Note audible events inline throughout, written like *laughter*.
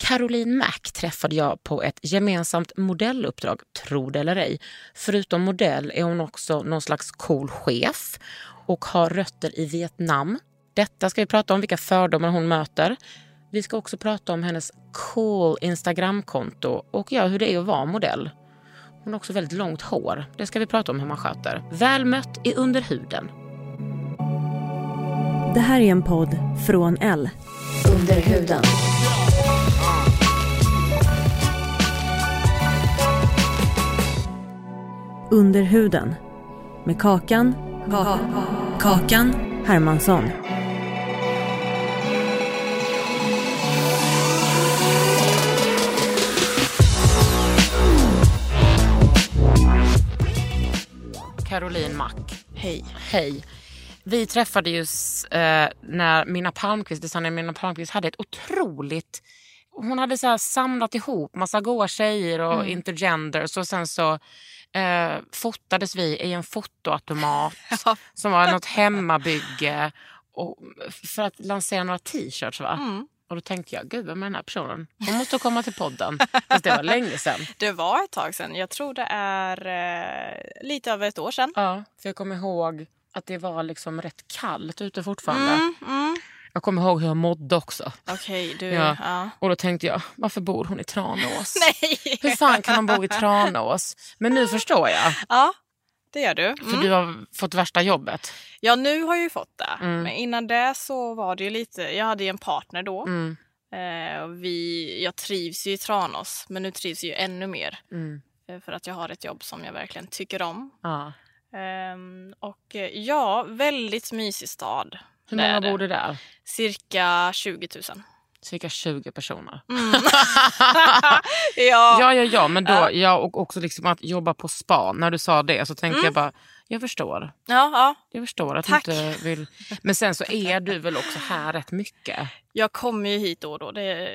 Caroline Mack träffade jag på ett gemensamt modelluppdrag, tro det eller ej. Förutom modell är hon också någon slags cool chef och har rötter i Vietnam. Detta ska vi prata om, vilka fördomar hon möter. Vi ska också prata om hennes cool Instagramkonto och ja, hur det är att vara modell. Hon har också väldigt långt hår. Det ska vi prata om hur man sköter. Väl mött i Underhuden. Det här är en podd från L. Under Under huden. Med Kakan. Kakan Hermansson. Caroline Mack. Hej. Hej. Vi träffade ju eh, när Minna Palmqvist, designer Minna Palmqvist hade ett otroligt... Hon hade så här samlat ihop massa goa tjejer och intergenders och sen så eh, fotades vi i en fotoautomat *laughs* som var något hemmabygge och, för att lansera några t-shirts. va? Och då tänkte jag, gud vem är den här personen? Hon måste komma till podden. Fast det var länge sedan. *laughs* Det var ett tag sedan. Jag tror det är eh, lite över ett år sedan. Ja, för jag kommer ihåg att det var liksom rätt kallt ute fortfarande. Mm, Jag kommer ihåg hur jag mådde också. Okej, du. Ja. Ja. Och då tänkte jag, varför bor hon i Tranås? *laughs* Nej! Hur fan kan man bo i Tranås? Men nu förstår jag. Ja, det gör du. För Mm. du har fått värsta jobbet. Ja, nu har jag ju fått det. Mm. Men innan det så var det ju lite... Jag hade ju en partner då. Mm. Eh, och vi, jag trivs ju i Tranås, men nu trivs jag ju ännu mer. Mm. eh, För att jag har ett jobb som jag verkligen tycker om. Ja. Ehm, och eh, ja, väldigt mysig stad. Hur många bor det där? Cirka 20 000. Cirka 20 personer. *laughs* ja. Ja, ja, ja. Men då, Ja. och också liksom att jobba på span. När du sa det så tänkte jag bara, jag förstår. ja, ja. Jag förstår att Tack. du inte vill... Men sen så är du väl också här rätt mycket. Jag kommer ju hit då och då. Det,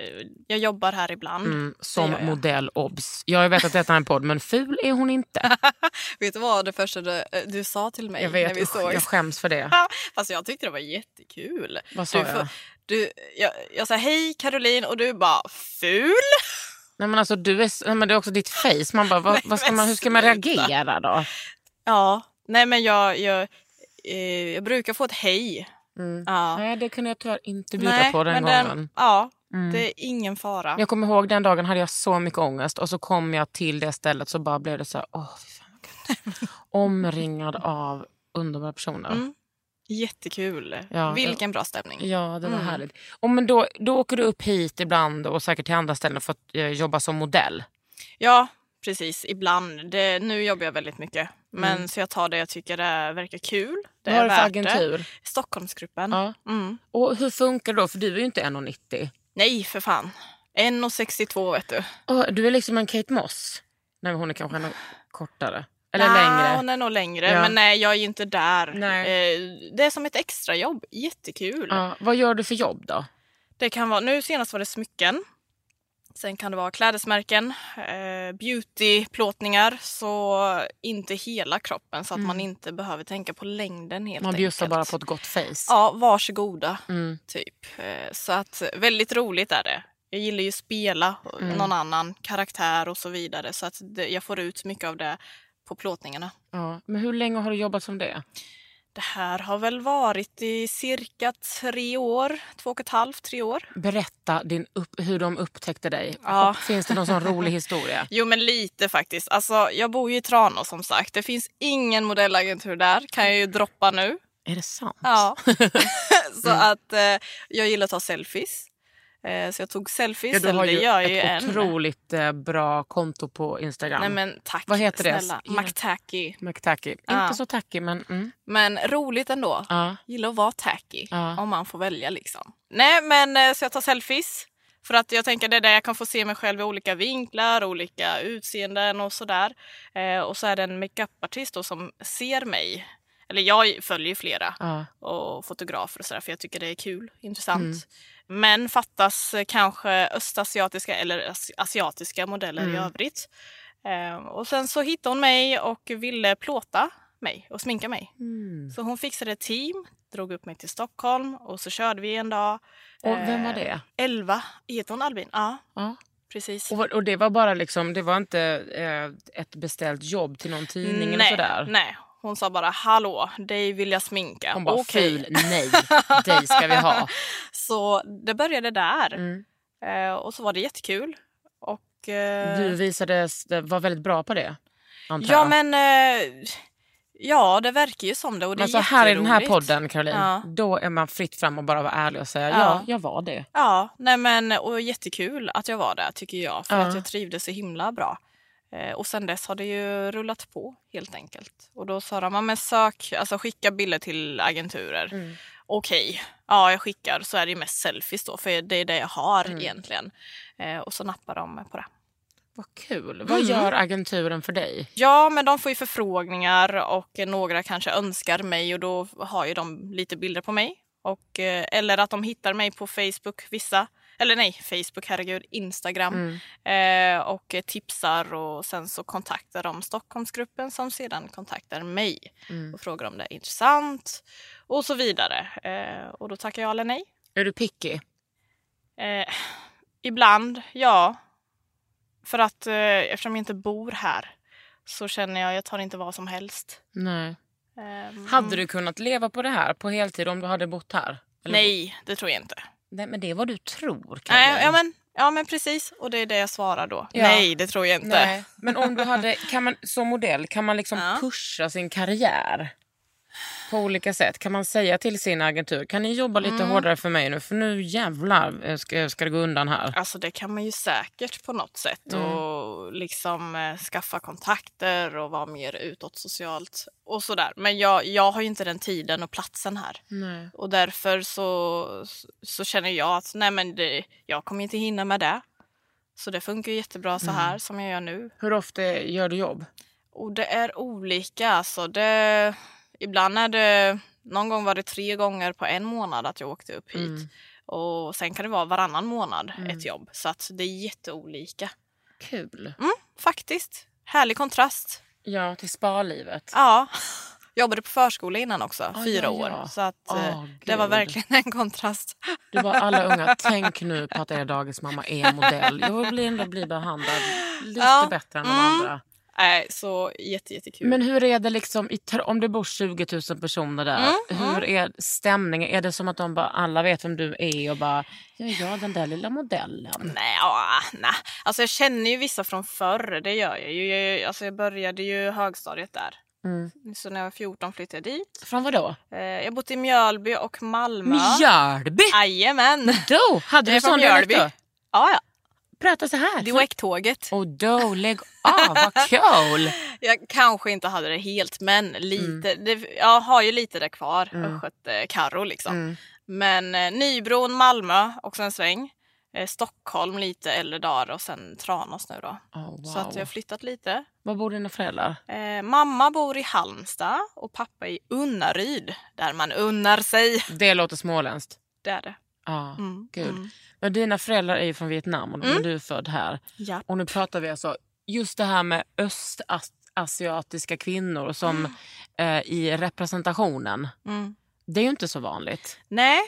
jag jobbar här ibland. Mm, som modell obs. Jag vet att detta är en podd men ful är hon inte. *laughs* Vet du vad det första du, du sa till mig Jag när vet, vi usch, såg? jag skäms för det. *laughs* Fast jag tyckte det var jättekul. Vad sa du, jag? Du, jag, jag sa hej Caroline och du bara ful. *laughs* Nej men alltså du är, nej, men det är också ditt face. Man bara, vad, Nej, vad ska man, hur ska man reagera då? Ja, nej men jag, jag, eh, jag brukar få ett hej. Ja. Nej det kunde jag tyvärr inte bjuda Nej, på den men gången. ja, Mm. det är ingen fara. Jag kommer ihåg den dagen hade jag så mycket ångest och så kom jag till det stället så bara blev det så här, åh fy fan vad gött. *laughs* Omringad av underbara personer. Mm. Jättekul. Ja, Vilken bra stämning. Ja, det var Mm. härligt. Och men då, då åker du upp hit ibland och säkert till andra ställen för att eh, jobba som modell. Ja, precis. Ibland. Det, nu jobbar jag väldigt mycket. Men Mm. så jag tar det jag tycker det verkar kul. Det Vad är du för värt agentur? Det. Stockholmsgruppen. Ja. Mm. Och hur funkar det då? För du är ju inte 1,90. Nej, för fan. 1,62 vet du. Åh, du är liksom en Kate Moss. Nej, hon är kanske ännu kortare. Eller Nja, längre. Hon är nog längre. Ja. Men nej, jag är ju inte där. Nej. Eh, det är som ett extrajobb. Jättekul. Ja, vad gör du för jobb då? Det kan vara, nu senast var det smycken. Sen kan det vara klädesmärken, eh, beautyplåtningar, så inte hela kroppen så att man inte behöver tänka på längden helt Mm. Man bjussar bara på ett gott face. Ja, varsågoda, Mm. typ. Eh, så att väldigt roligt är det. Jag gillar ju att spela Mm. någon annan karaktär och så vidare så att det, jag får ut mycket av det på plåtningarna. Ja. Men hur länge har du jobbat som det? Det här har väl varit i cirka tre år, två och ett halvt, tre år. Berätta din upp, hur de upptäckte dig. Ja. Finns det någon sån rolig *laughs* historia? Jo men lite faktiskt. Alltså, jag bor ju i Tranås som sagt. Det finns ingen modellagentur där, kan jag ju droppa nu. Är det sant? Ja. *laughs* *laughs* så Mm. att eh, jag gillar att ta selfies. Eh, så jag tog selfies, Ja, du har det ju gör ju ett än. otroligt eh, bra konto på Instagram. Nej men tack Vad heter det? snälla. Ja. McTacky. McTacky. Ja. Inte så tacky men... Mm. Men roligt ändå. Ja. Gillar att vara tacky Ja. om man får välja liksom. Nej men eh, så jag tar selfies. För att jag tänker det är där jag kan få se mig själv i olika vinklar, olika utseenden och sådär. Eh, och så är det en makeupartist som ser mig. Eller jag följer flera Ja. och fotografer och sådär för jag tycker det är kul, intressant. Mm. Men fattas kanske östasiatiska eller as- asiatiska modeller Mm. i övrigt. Eh, och sen så hittade hon mig och ville plåta mig och sminka mig. Mm. Så hon fixade ett team, drog upp mig till Stockholm och så körde vi en dag. Och vem var Eh, det? Elva. Heter hon Albin? Ja, Ja. precis. Och, och det var bara liksom, det var inte eh, ett beställt jobb till någon tidning eller nej, sådär? nej, hon sa bara hallå, dig vill jag sminka. Hon bara Okej. ful, nej, dig ska vi ha. *laughs* Så det började där. Mm. Eh, och så var det jättekul. Och, eh, Du visade, var väldigt bra på det, antar Ja jag. men eh, ja det verkar ju som det och det Men så här i den här podden Caroline, Ja. då är man fritt fram och bara vara ärlig och säga ja, Ja. jag var det. Ja, nej men och jättekul att jag var där tycker jag för Ja. att jag trivdes så himla bra. Eh, och sen dess har det ju rullat på helt enkelt. Och då sa de, "Ja, men sök, alltså skicka bilder till agenturer. Mm. Okej, ja jag skickar så är det mest selfies då för det är det jag har Mm. egentligen. Eh, och så nappar de på det. Vad kul. Vad Mm. gör agenturen för dig? Ja, men de får ju förfrågningar och några kanske önskar mig och då har ju de lite bilder på mig. Och, eh, eller att de hittar mig på Facebook, vissa. Eller nej, Facebook, herregud, Instagram. Eh, och tipsar och sen så kontaktar de Stockholmsgruppen som sedan kontaktar mig och frågar om det är intressant och så vidare. Eh, och då tackar jag eller nej. Är du picky? Eh, ibland, ja. För att eh, eftersom jag inte bor här så känner jag jag tar inte vad som helst. Nej. Ehm, Hade du kunnat leva på det här på heltid om du hade bott här? Eller- Nej, det tror jag inte. Nej, men det är vad du tror. Nej, ja, men, ja men precis, och det är det jag svarar då. Ja. Nej, det tror jag inte. Nej. Men om du hade, kan man, som modell, kan man liksom Ja. pusha sin karriär? På olika sätt. Kan man säga till sin agentur, kan ni jobba lite Mm. hårdare för mig nu? För nu jävlar eh, ska, ska det gå undan här. Alltså det kan man ju säkert på något sätt Mm. och liksom eh, skaffa kontakter och vara mer utåt socialt och sådär. Men jag, jag har ju inte den tiden och platsen här. Nej. Och därför så, så känner jag att nej men det, jag kommer inte hinna med det. Så det funkar jättebra så här som jag gör nu. Hur ofta gör du jobb? Och det är olika. Alltså det, ibland är det, någon gång var det tre gånger på en månad att jag åkte upp hit. Mm. Och sen kan det vara varannan månad ett jobb. Så att det är jätteolika. Kul. Mm, faktiskt. Härlig kontrast. Ja, till sparlivet. Ja. *laughs* Jobbade på förskola innan också, Ah, fyra ja, år. ja. Så att eh, det var verkligen en kontrast. Du var alla unga, *laughs* tänk nu på att er dagismamma är modell. Jag vill ändå bli behandlad lite Ja. bättre än de Mm. andra. Nej, så jätte, jättekul. Men hur är det liksom, i, om det bor 20 000 personer där, Mm, hur är stämningen? Är det som att de bara, alla vet vem du är och bara, ja, ja den där lilla modellen. Nej, ja, nej. Alltså jag känner ju vissa från förr, det gör jag ju. Jag, alltså jag började ju högstadiet där. Mm. Så när jag var 14 flyttade jag dit. Från vad då? Eh, jag bott i Mjölby och Malmö. Mjölby! Jajamän! Då hade du sån dialekt då? Ja, ja. Prata så här. Direkttåget. Och då, lägg av, vad kul! *laughs* Jag kanske inte hade det helt, men lite. Mm. Det, jag har ju lite där kvar. Östgöt eh, Karro liksom. Mm. Men eh, Nybron, Malmö och sen sväng. Eh, Stockholm lite äldre dagar och sen Tranås nu då. Oh, wow. Så att jag har flyttat lite. Var bor dina föräldrar? Eh, mamma bor i Halmstad och pappa i Unnaryd. Där man unnar sig. Det låter småländskt. Det är det. Ja, Mm, gud. mm. Men dina föräldrar är ju från Vietnam och men du är född här. Ja. Och nu pratar vi alltså just det här med östasiatiska kvinnor som eh, i representationen. Mm. Det är ju inte så vanligt. Nej,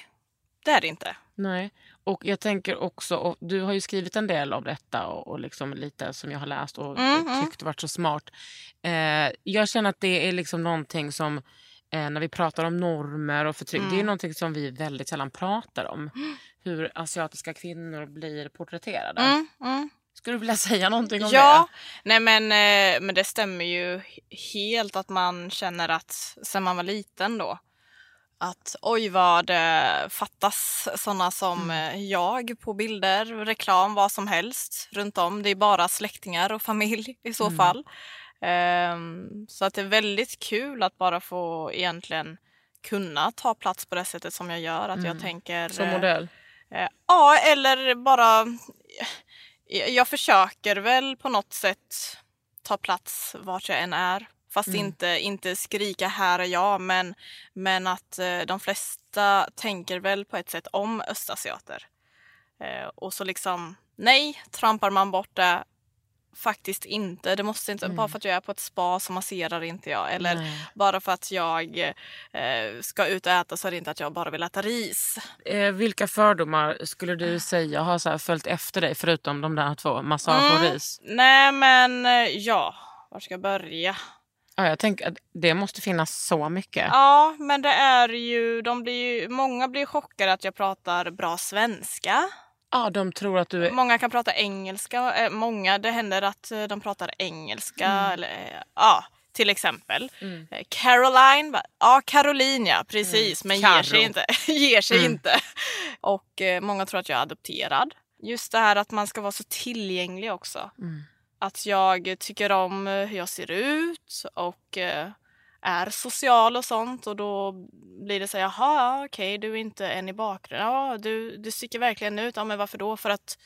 det är det inte. Nej. Och jag tänker också, och du har ju skrivit en del av detta och, och liksom lite som jag har läst och Mm, mm. tyckt varit så smart. Eh, jag känner att det är liksom någonting som eh, när vi pratar om normer och förtryck. Det är Mm. någonting som vi väldigt sällan pratar om. *gasps* Hur asiatiska kvinnor blir porträtterade. Mm, mm. Skulle du vilja säga någonting om Ja, nej men, eh, men det stämmer ju helt att man känner att sen man var liten då att oj vad det fattas sådana som eh, jag på bilder, reklam, vad som helst runt om. Det är bara släktingar och familj i så fall. Ehm, så att det är väldigt kul att bara få egentligen kunna ta plats på det sättet som jag gör. Att jag tänker... det? Som eh, modell? Eh, Ja, eller bara... Jag jag försöker väl på något sätt ta plats vart jag än är. Fast inte, inte skrika här är jag, men, men att eh, de flesta tänker väl på ett sätt om östasiater. Eh, och så liksom, nej, trampar man bort det faktiskt inte. Det måste inte, bara för att jag är på ett spa så masserar inte jag. Eller Nej. bara för att jag eh, ska ut och äta så är det inte att jag bara vill äta ris. Eh, vilka fördomar skulle du säga har så följt efter dig förutom de där två, massage och Mm. ris? Nej men eh, ja, var ska jag börja? Ja, jag tänker att det måste finnas så mycket. Ja, men det är ju, de blir ju, många blir chockade att jag pratar bra svenska. Ja, de tror att du är... Många kan prata engelska, eh, många, det händer att eh, de pratar engelska Mm. eller eh, ja, till exempel. Eh, Caroline, ja Caroline ja, precis, men ger Mm. Karo. sig inte. *laughs* ger sig Mm. inte. Och eh, många tror att jag är adopterad. Just det här att man ska vara så tillgänglig också. Mm. Att jag tycker om hur jag ser ut och eh, är social och sånt och då blir det så här, jaha, ja, okej, du är inte en i bakgrunden. Ja, du, du sticker verkligen ut. Ja, men varför då? För att,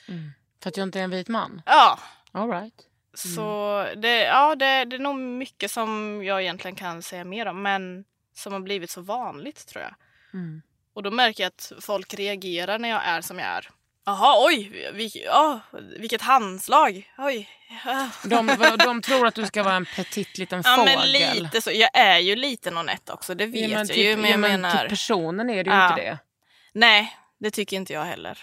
För att jag inte är en vit man? ja, All right. så det, ja, det, det är nog mycket som jag egentligen kan säga mer om, men som har blivit så vanligt tror jag. Mm. Och då märker jag att folk reagerar när jag är som jag är. Jaha, oj, vilk, ja, vilket handslag. Oj. De, *laughs* de tror att du ska vara en petit liten Ja, fågel. men lite så. Jag är ju liten och nätt också, det vet Ja, jag till, ju. Men ja, men menar... till personen är det ju inte det. Nej, det tycker inte jag heller.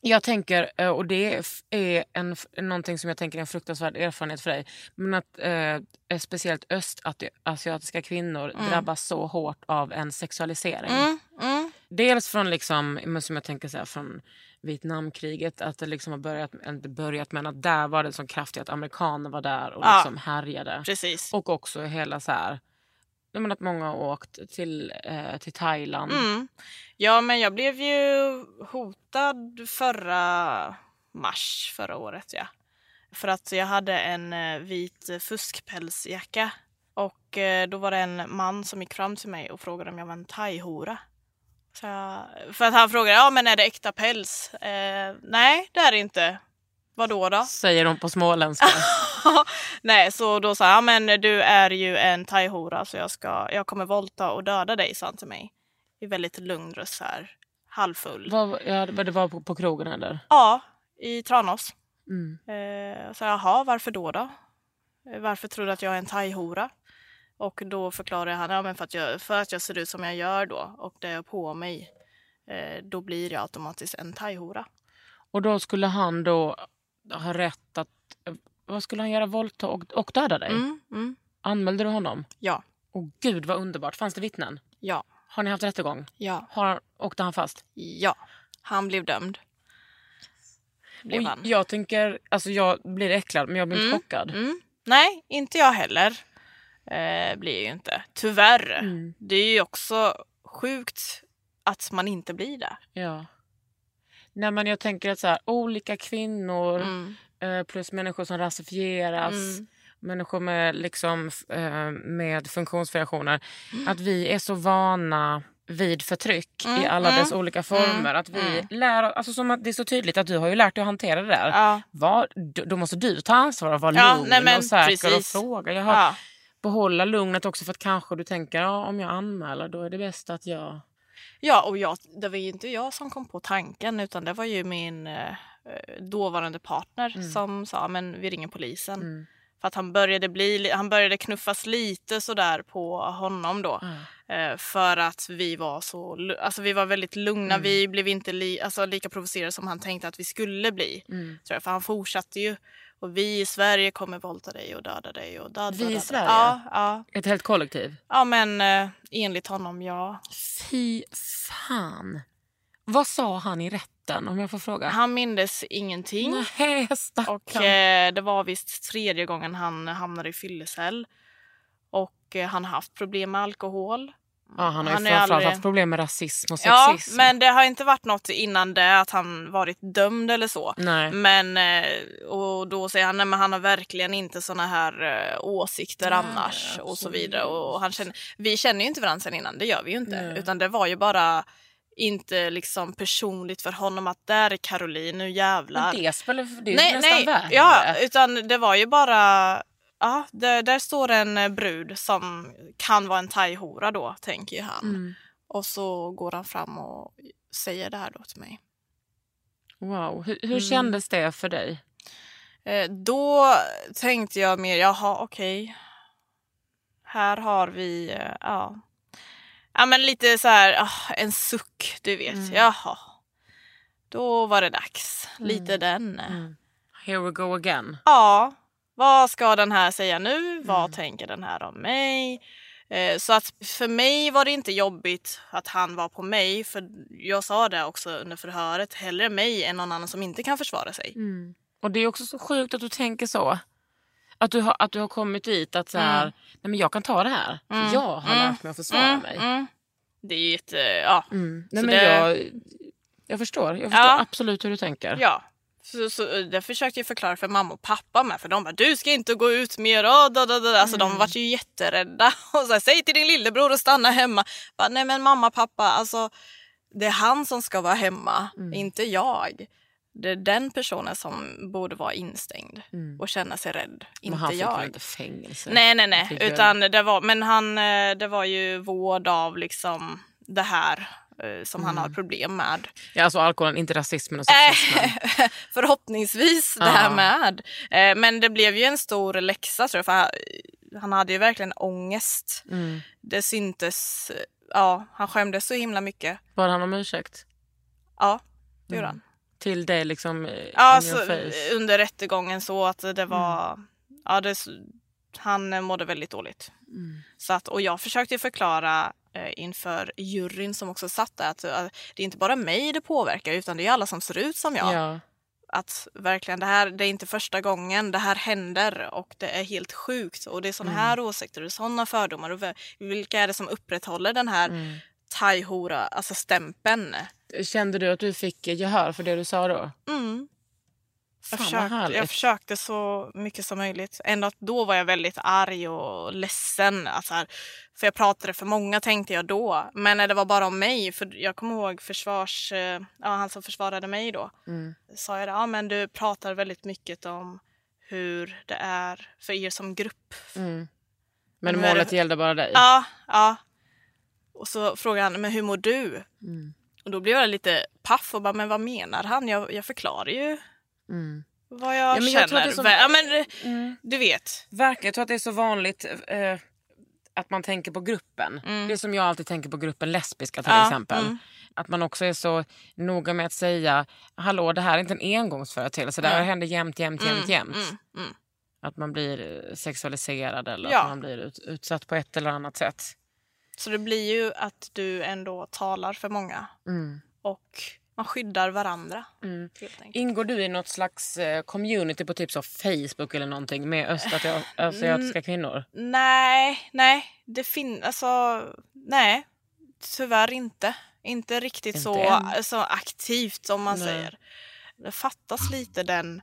Jag tänker, eh, och det är en, någonting som jag tänker är en fruktansvärd erfarenhet för dig, men att eh, speciellt östasiatiska kvinnor drabbas så hårt av en sexualisering. Mm, mm, Dels från, liksom, som jag tänker så här, från Vietnamkriget, att det liksom har börjat, inte börjat men att där var det så kraftigt att amerikaner var där och Ja. liksom härjade. precis. Och också hela så här, menar att många har åkt till, eh, till Thailand. Mm. Ja, men jag blev ju hotad förra mars förra året. Ja. För att jag hade en eh, vit fuskpälsjacka. Och eh, då var det en man som gick fram till mig och frågade om jag var en thaihora. Så jag, för att han frågade, ja men är det äkta päls? Eh, nej, det är det inte. Vad då då? Säger de på småländska. *laughs* Nej, så då sa han, men du är ju en thaihora så jag, ska, jag kommer våldta och döda dig, sa han till mig. I väldigt lugn röst här, halvfull. Vad, ja, det var på, på krogen eller? Ja, i Tranås. Mm. Eh, så jaha, varför då då? Varför tror du att jag är en thaihora? Och då förklarar han, ja men för att, jag, för att jag ser ut som jag gör då och det är på mig, eh, då blir jag automatiskt en thaihora. Och då skulle han då ha rätt att... Vad skulle han göra? Våldta och, och döda dig? Mm, mm, Anmälde du honom? ja, Åh gud vad underbart. Fanns det vittnen? ja, Har ni haft rättegång? ja, Har, åkte han fast? ja. Han blev dömd. Blev Och han. jag tänker, alltså jag blir äcklad men jag blir inte chockad. Mm. Nej, inte jag heller. Eh, blir jag ju inte. Tyvärr. Mm. Det är ju också sjukt att man inte blir det. Ja. Nej men jag tänker att så här, olika kvinnor Mm. eh, plus människor som rasifieras. Mm. Människor med, liksom, eh, med funktionsvariationer. Mm. Att vi är så vana vid förtryck i Mm, alla mm, dess olika former. Att vi lär alltså som att Det är så tydligt att du har ju lärt dig att hantera det där. Ja. Var, då måste du ta ansvar och vara Ja, lugn nej, men och säker precis. och fråga. Jag har, Ja. Behålla lugnet också för att kanske du tänker ja, om jag anmäler då är det bäst att jag... ja, och jag, det var ju inte jag som kom på tanken utan det var ju min eh, dåvarande partner som sa men vi ringer polisen. Mm. För att han började, bli, li- han började knuffas lite sådär på honom då. Eh, för att vi var så alltså vi var väldigt lugna. Vi blev inte li, alltså lika provocerade som han tänkte att vi skulle bli. Tror jag. För han fortsatte ju Och vi i Sverige kommer våldta dig och döda dig. Och döda, Vi i. Sverige? Ja, ja. Ett helt kollektiv? ja men eh, enligt honom ja. Fy fan. Vad sa han i rätten om jag får fråga? Han mindes ingenting. Nej, stackarn. Och eh, det var visst tredje gången han hamnade i fyllecell. Och eh, han har haft problem med alkohol. Ja, han har ju han är framförallt aldrig- haft problem med rasism och Ja, sexism. men det har inte varit något innan det att han varit dömd eller så. Nej. Men eh, och då säger han nej men han har verkligen inte såna här eh, åsikter Nej, annars och så absolut. vidare. Och han känner, vi känner ju inte varandra sen innan, det gör vi ju inte. Nej. Utan det var ju bara inte liksom personligt för honom att där är Caroline, nu jävlar. Men det spelar det är ju nej, nästan nej, värre. ja, utan det var ju bara Ja, där, där står en eh, brud som kan vara en thaihora då, tänker han. Mm. Och så går han fram och säger det här då till mig. Wow, hur, hur Mm. kändes det för dig? Eh, då tänkte jag mer, jaha okej. Här har vi, eh, ja. Ja men lite så här, ah, en suck, du vet. Mm. Jaha. Då var det dags. Lite den. Mm. Here we go again. Ja, vad ska den här säga nu? Vad Mm. tänker den här om mig? Eh, Så att för mig var det inte jobbigt att han var på mig, för jag sa det också under förhöret, hellre mig än någon annan som inte kan försvara sig. Mm. Och det är också så sjukt att du tänker så. Att du har, att du har kommit dit att så här, Mm. nej men jag kan ta det här. Mm. Jag har Mm. lärt mig att försvara Mm, mig. mm. Det är jätte, ja. Mm. Nej, men det- jag, jag förstår, jag förstår Ja. absolut hur du tänker. ja. Så, så, det försökte jag förklara för mamma och pappa med, för de bara du ska inte gå ut mer. Oh, da, da, da. Alltså Mm. de var ju jätterädda. *laughs* Och så här, Säg till din lillebror att stanna hemma. Bara, Nej men mamma, pappa, alltså det är han som ska vara hemma, Mm. inte jag. Det är den personen som borde vara instängd Mm. och känna sig rädd, Men inte han fick jag. väl inte fängelse? Nej, nej, nej. Utan det var, men han, eh, det var ju vård av liksom det här eh, som han har Mm. problem med. Ja, alltså alkoholen, inte rasismen och sexismen. *laughs* förhoppningsvis det här med. Eh, Men det blev ju en stor läxa tror jag, för han, hade ju verkligen ångest. Mm. Det syntes, eh, ja, han skämdes så himla mycket. Bad han om ursäkt? Ja, det gjorde Mm. han. Till dig liksom eh, Ja, in alltså, under rättegången så att det var, ja, det, han eh, mådde väldigt dåligt. Mm. Så att, och jag försökte förklara eh, inför juryn som också satt där att, att det är inte bara mig det påverkar utan det är alla som ser ut som jag. Ja. Att verkligen det här, det är inte första gången det här händer och det är helt sjukt och det är såna här åsikter och såna fördomar och vilka är det som upprätthåller den här Mm. thaihora, alltså stämpeln. Kände du att du fick gehör för det du sa då? Mm. Jag, försökte, jag försökte så mycket som möjligt. Ändå då var jag väldigt arg och ledsen. Alltså här, för jag pratade för många tänkte jag då. Men när det var bara om mig, för jag kommer ihåg försvars, eh, ja, han som försvarade mig då. Mm. Sa jag det, ja men du pratar väldigt mycket om hur det är för er som grupp. Mm. Men är målet det- gällde bara dig? Ja, ja. Och så frågade han, men hur mår du? Mm. Och då blev jag lite paff och bara, men vad menar han? Jag, jag förklarar ju Mm. vad jag men känner. jag tror att det är så- Ja, men, Mm. du vet. Verkligen, jag tror att det är så vanligt eh, att man tänker på gruppen. Mm. Det är som jag alltid tänker på gruppen lesbiska till Ja, exempel. mm. Att man också är så noga med att säga hallå det här är inte en engångsföreteelse, det här Ja. händer jämt, jämt, jämt, jämt. Mm, mm. Att man blir eh, sexualiserad eller Ja. att man blir ut, utsatt på ett eller annat sätt. Så det blir ju att du ändå talar för många Mm. och man skyddar varandra. Mm. Ingår du i något slags eh, community på typ så Facebook eller någonting med östasiatiska *laughs* kvinnor? Nej, nej, det finns alltså nej, tyvärr inte. Inte riktigt Inte så, än. så aktivt som man Nej. säger. Det fattas lite den,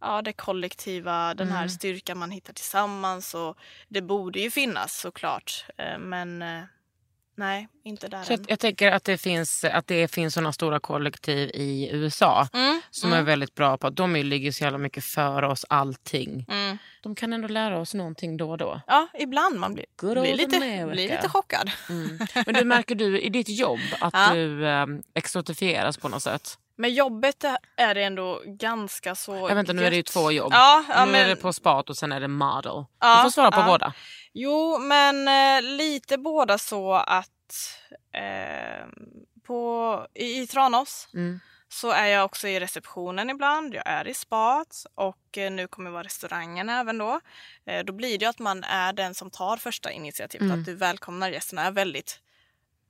ja, det kollektiva, den här Mm. styrkan man hittar tillsammans och det borde ju finnas såklart. Eh, Men eh, nej, inte där Så än. jag, tänker att det finns, att det finns såna stora kollektiv i USA Mm, som är väldigt bra på att de ligger så jävla mycket före oss allting. mm. De kan ändå lära oss någonting då och då. Ja, ibland man blir, blir, lite, blir lite chockad. Mm. Men du märker du i ditt jobb att *laughs* Ja. du eh, exotifieras på något sätt? Men jobbet är det ändå ganska så Jag vet inte, nu är det ju två jobb. Ja, ja, nu men, är det på spat och sen är det model. Ja, du får svara på båda. Jo, men eh, lite båda så att eh, på, i, i Tranås Mm. så är jag också i receptionen ibland, jag är i spat och eh, nu kommer vara restaurangen även då. Eh, Då blir det att man är den som tar första initiativet, att du välkomnar gästerna, är väldigt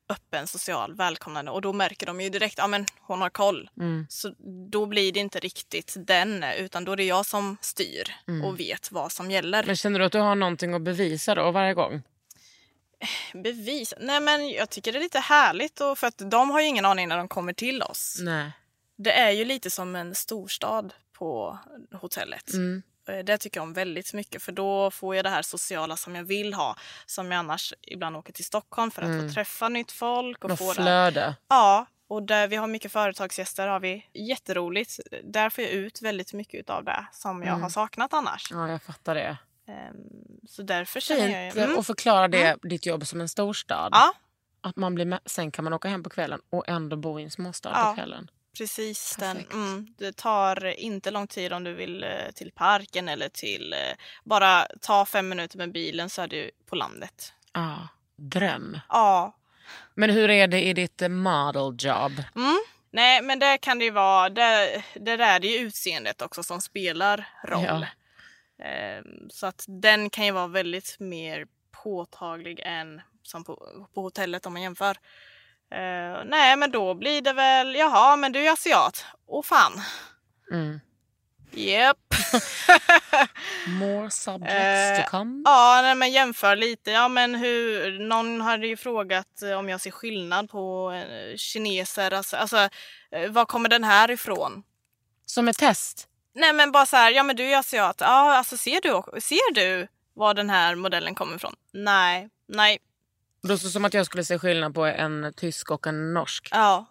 öppen, social, välkomnande och då märker de ju direkt, ja men hon har koll. Så då blir det inte riktigt den utan då är det jag som styr och vet vad som gäller. Men känner du att du har någonting att bevisa då varje gång? Bevis? Nej men jag tycker det är lite härligt och för att de har ju ingen aning när de kommer till oss. Nej. Det är ju lite som en storstad på hotellet. Mm. Eh, Det tycker jag om väldigt mycket för då får jag det här sociala som jag vill ha. Som jag annars ibland åker till Stockholm för att få träffa nytt folk. Och Något få det. flöde. Ja, och där vi har mycket företagsgäster har vi jätteroligt. Där får jag ut väldigt mycket av det som jag har saknat annars. Ja, jag fattar det. Ehm, Så därför känner jag... Fint Mm. att förklara det, ditt jobb som en storstad. Ja, Att man blir med, sen kan man åka hem på kvällen och ändå bo i en småstad Ja. på kvällen. Precis. Den, mm, det tar inte lång tid om du vill eh, till parken eller till... eh, Bara ta fem minuter med bilen så är du på landet. Ja, dröm. Ja. Men hur är det i ditt eh, model job? Mm. Nej, men det kan det ju vara. Det, det där är det ju utseendet också som spelar roll. Ja. Ehm, Så att den kan ju vara väldigt mer påtaglig än som på, på hotellet om man jämför. Eh, nej, men då blir det väl, jaha, men du är asiat. Åh fan. Mm. Japp. *laughs* More subjects Eh, to come. Ja, nej, men jämför lite. Ja, men hur, någon hade ju frågat eh, om jag ser skillnad på eh, kineser. Alltså, alltså eh, var kommer den här ifrån? Som ett test. Nej, men bara så här, ja men du är asiat. Ja, alltså ser du, ser du var den här modellen kommer ifrån? Nej, nej, Då så som att jag skulle se skillnad på en tysk och en norsk. ja.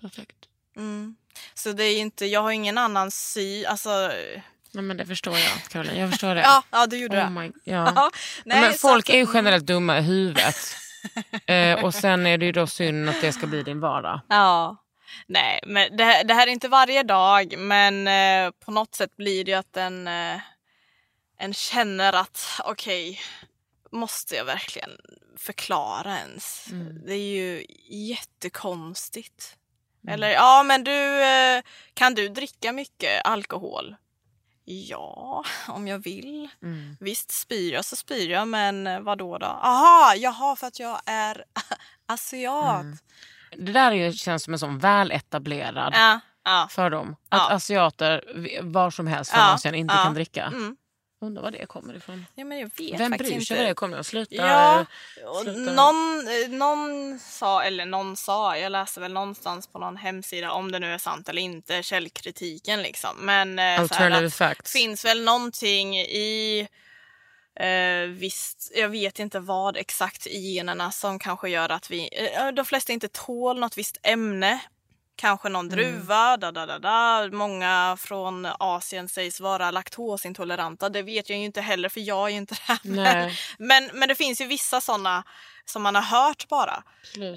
Perfekt. Mm. Så det är inte, jag har ingen annan sy, alltså. Nej, men det förstår jag, Caroline. Jag förstår *laughs* det. Ja, ja du gjorde oh det. my, ja. Ja, nej, men folk att- är ju generellt dumma i huvudet. *laughs* eh, och sen är det ju då synd att det ska bli din vardag. Ja. Nej, men det, här- det här är inte varje dag, men eh, på något sätt blir det ju att en, eh, en känner att okej, måste jag verkligen förklara ens? Det är ju jättekonstigt. Eller ja, men du, eh, kan du dricka mycket alkohol? Ja, *laughs* om jag vill. Visst, spyr jag så spyr jag, men eh, vad då? Aha, jaha, för att jag är *laughs* asiat. Det där känns som en sån väletablerad Ja, ja. fördom. Att Ja. asiater var som helst från Ja, Asien inte kan dricka. Mm. Undrar var det kommer ifrån. Ja, men jag vet Vem bryr sig inte. det kommer att sluta? Ja, sluta- någon, eh, någon sa, eller någon sa, jag läste väl någonstans på någon hemsida om det nu är sant eller inte, källkritiken liksom. Men eh, så här Alternative facts. finns väl någonting i Eh, visst, jag vet inte vad exakt i generna som kanske gör att vi, eh, de flesta inte tål något visst ämne. Kanske någon druva, da, da, da, da. många från Asien sägs vara laktosintoleranta. Det vet jag ju inte heller för jag är ju inte. *laughs* Nej. Men, men det finns ju vissa sådana som man har hört bara.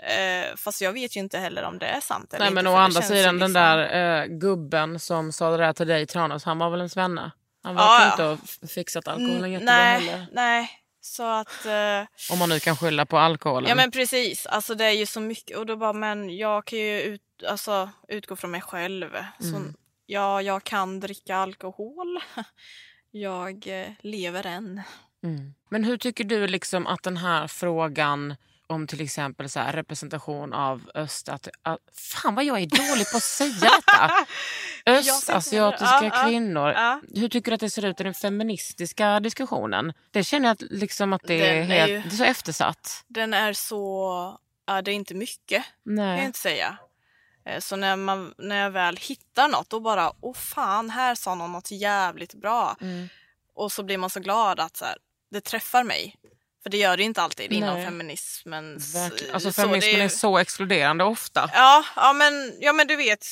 Eh, fast jag vet ju inte heller om det är sant eller Nej inte. men för å det andra sidan den liksom- där eh, gubben som sa det där till dig i Tranås, han var väl en svenne? Han var Ja, inte och fixat alkoholen Mm, jättebra nej, heller. nej. Så att... Eh, Om man nu kan skylla på alkoholen. Ja men precis, alltså det är ju så mycket och då bara men jag kan ju ut, alltså, utgå från mig själv. Så, Mm. ja, jag kan dricka alkohol. *laughs* Jag eh, lever än. Mm. Men hur tycker du liksom att den här frågan om till exempel så här, representation av öst... Att, att, fan vad jag är dålig på att säga detta! *laughs* Östasiatiska ja, ja, kvinnor. ja. Hur tycker du att det ser ut i den feministiska diskussionen? Det känner jag att, liksom att det är, Den är helt, ju- det är så eftersatt. Den är så, ja det är inte mycket kan jag Nej. inte säga. Eh, Så när, man, när jag väl hittar något då bara, åh fan här sa någon något jävligt bra. Mm. Och så blir man så glad att så här, det träffar mig. För det gör det inte alltid inom Nej. feminismens... Verkligen. Alltså så, feminismen det är så exkluderande ofta. Ja, ja, men, ja, men du vet,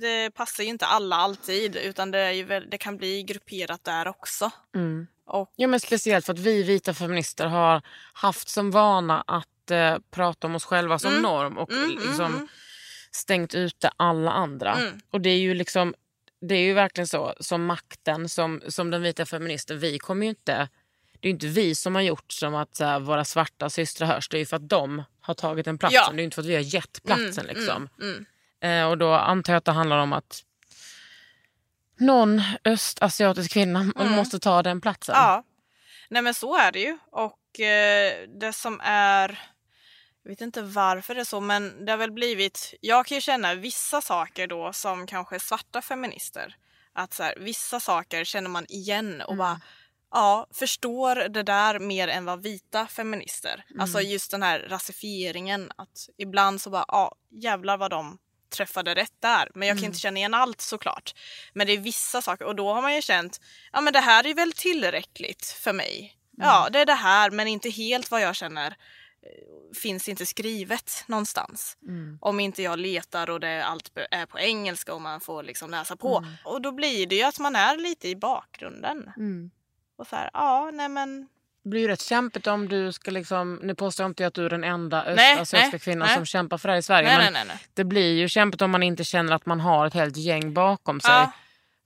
det passar ju inte alla alltid utan det, är ju det kan bli grupperat där också. Mm. Och, Ja, men speciellt för att vi vita feminister har haft som vana att eh, prata om oss själva som Mm. norm och Mm, mm, liksom mm. stängt ute alla andra. Mm. Och det är ju liksom det är ju verkligen så som makten som, som den vita feministen. Vi kommer ju inte det är inte vi som har gjort som att här, våra svarta systrar hörs. Det är ju för att de har tagit den platsen. Ja. Det är inte för att vi har gett platsen. liksom. mm, mm. Eh, och då antar jag att det handlar om att någon östasiatisk kvinna måste ta den platsen. Ja, nej men så är det ju. Och eh, det som är, jag vet inte varför det är så, men det har väl blivit, jag kan ju känna vissa saker då som kanske svarta feminister, att så här, vissa saker känner man igen och bara Ja, förstår det där mer än vad vita feminister. Alltså just den här rasifieringen. Att ibland så bara, ja jävlar vad de träffade rätt där. Men jag kan inte känna igen allt såklart. Men det är vissa saker och då har man ju känt, ja men det här är väl tillräckligt för mig. Ja, det är det här men inte helt vad jag känner eh, finns inte skrivet någonstans. Om inte jag letar och det allt är på engelska och man får liksom läsa på. Och då blir det ju att man är lite i bakgrunden. Och så här, ja, nej men Det blir ju rätt kämpigt om du ska liksom, nu påstår jag inte att du är den enda östasiatiska nej, kvinnan nej. som kämpar för det här i Sverige. Nej, men nej, det blir ju kämpigt om man inte känner att man har ett helt gäng bakom sig. Ja.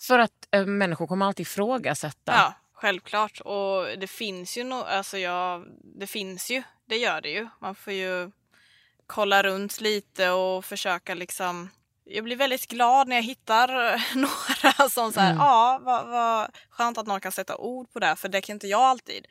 För att eh, människor kommer alltid ifrågasätta. Ja, självklart. Och det finns ju no alltså jag, det finns ju, det gör det ju. Man får ju kolla runt lite och försöka liksom jag blir väldigt glad när jag hittar *laughs* några som så här, ja, vad, vad skönt att någon kan sätta ord på det, här, för det kan inte jag alltid.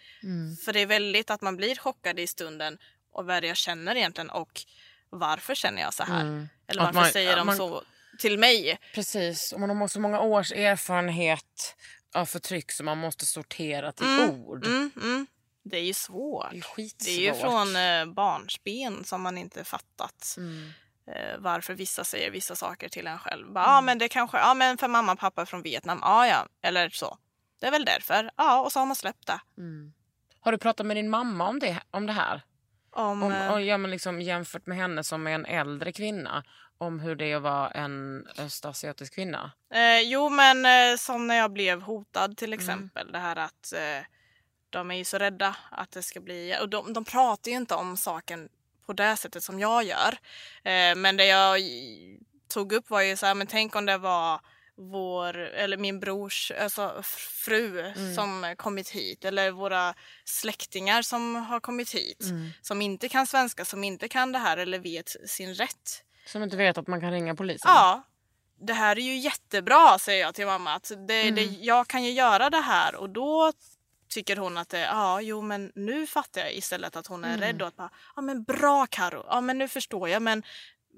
För det är väldigt att man blir chockad i stunden och vad det jag känner egentligen och varför känner jag så här? Eller Att varför man- säger de man- så till mig? Precis, och man har så många års erfarenhet av förtryck som man måste sortera till ord. Mm, mm. Det är ju svårt. Det är skitsvårt. Det är ju från eh, barnsben som man inte fattat Mm. Eh, varför vissa säger vissa saker till en själv. Ja, ah, men det kanske, ja men för mamma och pappa är från Vietnam, ja ah, ja, eller så. Det är väl därför. Ja, och så har man släppt det. Har du pratat med din mamma om det, om det här? Om, Om, eh, och, ja, men liksom jämfört med henne som är en äldre kvinna. Om hur det är att vara en östasiatisk kvinna. eh, jo, men eh, som när jag blev hotad till Mm. exempel. Det här att eh, de är ju så rädda att det ska bli... Och de, de pratar ju inte om saken på det sättet som jag gör. Eh, men det jag tog upp var ju så här, men tänk om det var vår, eller min brors alltså, fru som kommit hit eller våra släktingar som har kommit hit som inte kan svenska, som inte kan det här eller vet sin rätt. Som inte vet att man kan ringa polisen. Ja, det här är ju jättebra säger jag till mamma. Att det, det, jag kan ju göra det här och då tycker hon att det, ja jo men nu fattar jag istället att hon är rädd och att bara, ja men bra Karo, ja men nu förstår jag men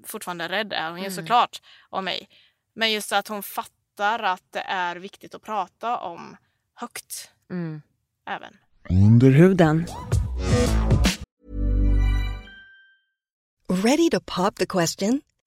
fortfarande rädd är hon ju såklart om mig. Men just att hon fattar att det är viktigt att prata om högt Mm. även. Under huden. Ready to pop the question?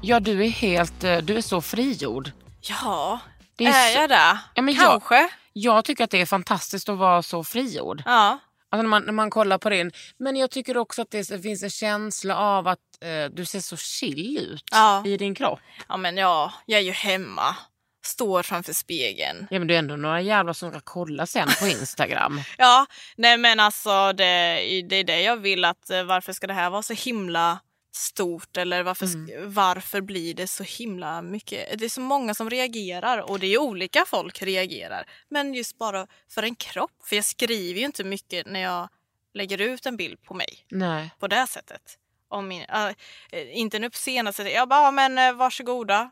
Ja, du är helt, eh, du är så frigjord. Ja, Det är är, så- jag det? Ja, men jag- Kanske. Jag tycker att det är fantastiskt att vara så frigjord. Ja. Alltså när, man, när man kollar på din. Men jag tycker också att det finns en känsla av att eh, du ser så chill ut Ja. i din kropp. ja, men ja, jag är ju hemma. Står framför spegeln. Ja, men det är ändå några jävlar som ska kolla sen på *laughs* Instagram. Ja, nej men alltså det, det är det jag vill att eh, varför ska det här vara så himla stort eller varför, sk- varför blir det så himla mycket? Det är så många som reagerar och det är olika folk reagerar. Men just bara för en kropp, för jag skriver ju inte mycket när jag lägger ut en bild på mig Nej. på det sättet. Om min, äh, inte nu på senaste, jag bara, men äh, varsågoda.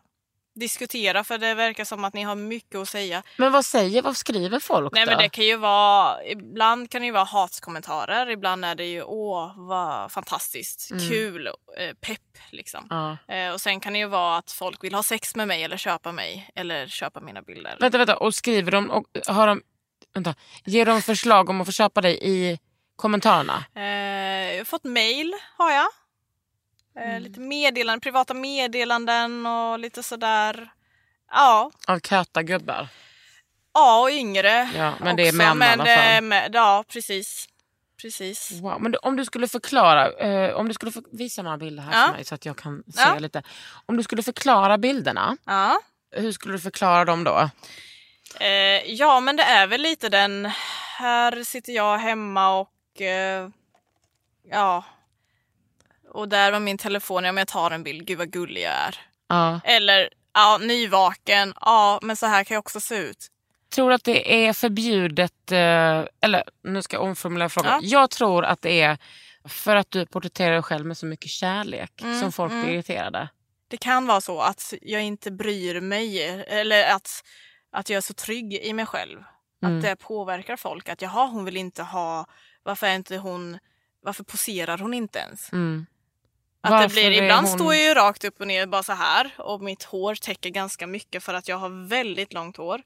Diskutera för det verkar som att ni har mycket att säga. Men vad säger, vad skriver folk Nej då? men det kan ju vara, ibland kan det ju vara hatkommentarer, ibland är det ju åh vad fantastiskt, kul, eh, pepp liksom. Ja. Eh, och sen kan det ju vara att folk vill ha sex med mig eller köpa mig eller köpa mina bilder. Vänta, vänta. Och skriver de, och har de, vänta, ger de förslag om att få köpa dig i kommentarerna? Eh, jag har fått mail har jag. Eh, Lite meddelanden, privata meddelanden och lite sådär. Ja, Av köta gubbar? ja och yngre Ja, men det är också, män i men alla fall. med- Ja, precis. Precis. Wow. Men om du skulle förklara, eh, om du skulle för, visa några bilder här Ja. för mig så att jag kan se Ja. lite. Om du skulle förklara bilderna, Ja. hur skulle du förklara dem då? Eh, ja, men det är väl lite den, här sitter jag hemma och eh, ja, och där var min telefon, ja men jag tar en bild, gud vad gullig jag är. Ja. Eller, ja, nyvaken, ja men så här kan jag också se ut. Tror du att det är förbjudet, eh, eller nu ska jag omformulera frågan. Ja. Jag tror att det är för att du porträtterar dig själv med så mycket kärlek Mm, som folk mm. blir irriterade. Det kan vara så att jag inte bryr mig eller att, att jag är så trygg i mig själv. Mm. Att det påverkar folk. Att jaha, hon vill inte ha, varför är inte hon, varför poserar hon inte ens? Mm. Att Varför det blir, ibland hon- står jag ju rakt upp och ner bara så här och mitt hår täcker ganska mycket för att jag har väldigt långt hår.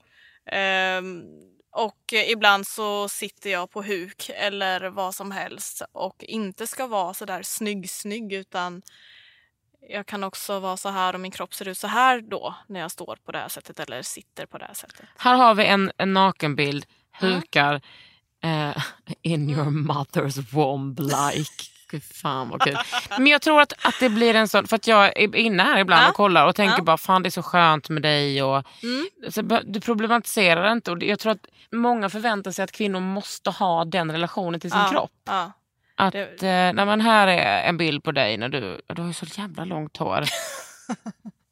Ehm, och ibland så sitter jag på huk eller vad som helst och inte ska vara så där snygg snygg utan jag kan också vara så här och min kropp ser ut så här då när jag står på det här sättet eller sitter på det här sättet. Här har vi en, en nakenbild, hukar, eh, in your mother's womb like. Gud fan vad kul. Men jag tror att, att det blir en sån, för att jag är inne här ibland Ja. och kollar och tänker Ja. bara fan det är så skönt med dig. Och, Mm. så, be- du problematiserar inte och jag tror att många förväntar sig att kvinnor måste ha den relationen till sin Ja, kropp. Ja. Att, Det- eh, när man här är en bild på dig när du, du har ju så jävla långt hår. *laughs*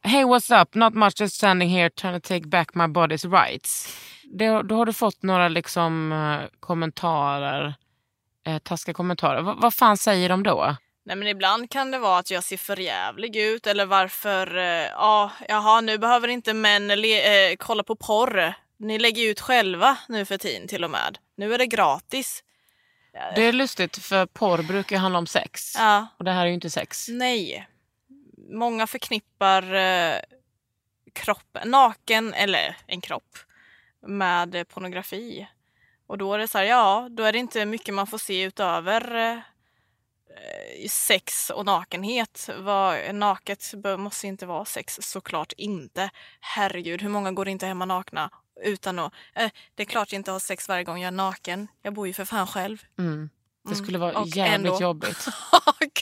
Hey what's up, not much just standing here trying to take back my body's rights. Det, då har du fått några liksom eh, kommentarer, eh, taskiga kommentarer. Va, vad fan säger de då? Nej men ibland kan det vara att jag ser för jävlig ut eller varför, eh, ja, jaha nu behöver inte män eh, kolla på porr. Ni lägger ut själva nu för tiden till och med. Nu är det gratis. Det är lustigt för porr brukar handla om sex. Ja, Och det här är ju inte sex. nej. Många förknippar eh, kropp, naken eller en kropp med eh, pornografi. Och då är det så här, ja, då är det inte mycket man får se utöver eh, eh, sex och nakenhet. Vad, naket måste inte vara sex, såklart inte. Herregud, hur många går inte hemma nakna utan att... Eh, det är klart jag inte har sex varje gång jag är naken. Jag bor ju för fan själv. Mm. Det Mm, skulle vara och jävligt ändå. jobbigt.